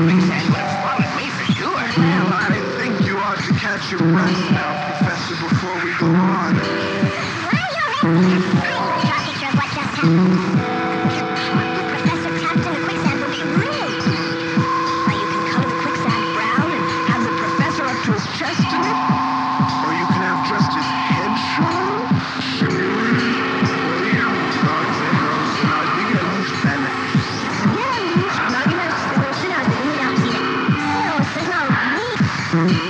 Six have me for sure. Well, I think you ought to catch your breath now. Mm-hmm.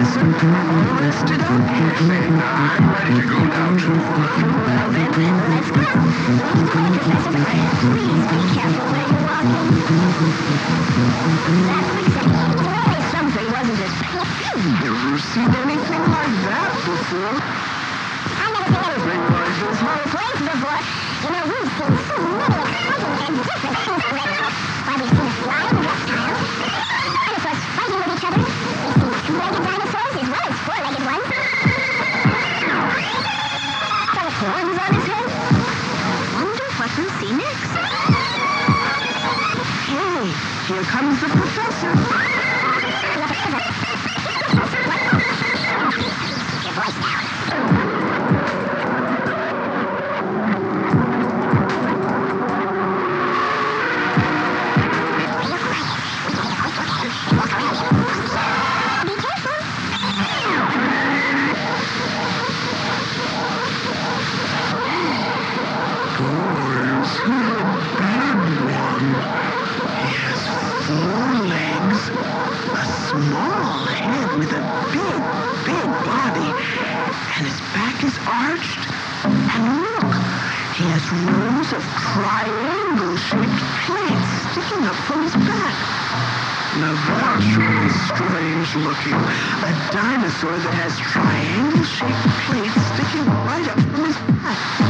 rested up. Say, I'm ready to go now, too. Well, then, then let's go. Please be careful where you're walking. Last seen anything like that before. I've never seen anything like this whole place before. You know, we've seen so many thousands of different things around. A dinosaur that has triangle-shaped plates sticking right up from his back.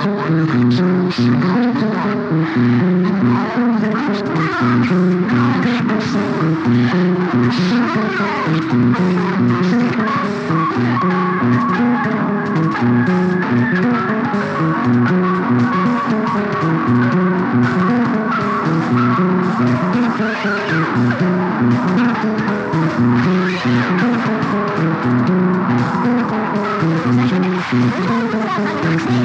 Thank you.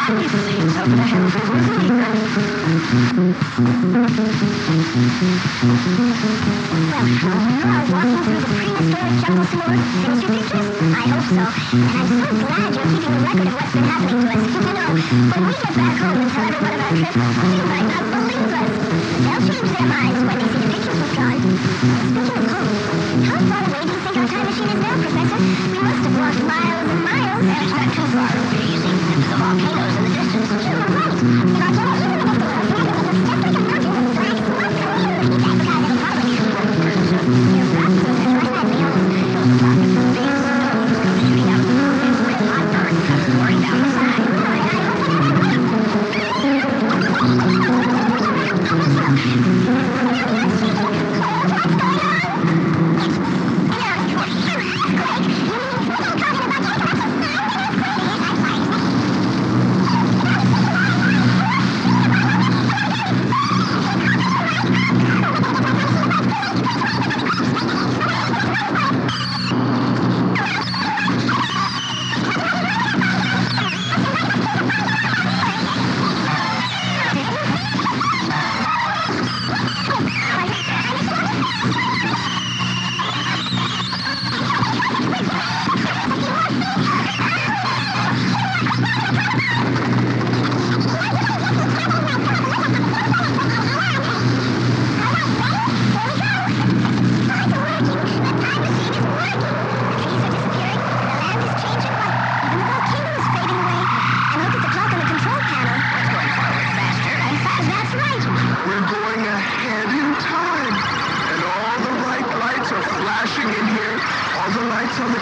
now. Sigel, F, E, U, O, C, C, now. Men jag har möjliga till vad jag små servation. Scheiß position and I'm so glad you're keeping a record of what's been happening to us, because you know, when we get back home and our not see your inside. We're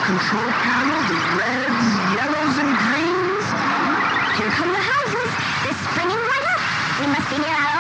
control panel, the reds, yellows, and greens. Here come the houses. They're springing right up. We must be near our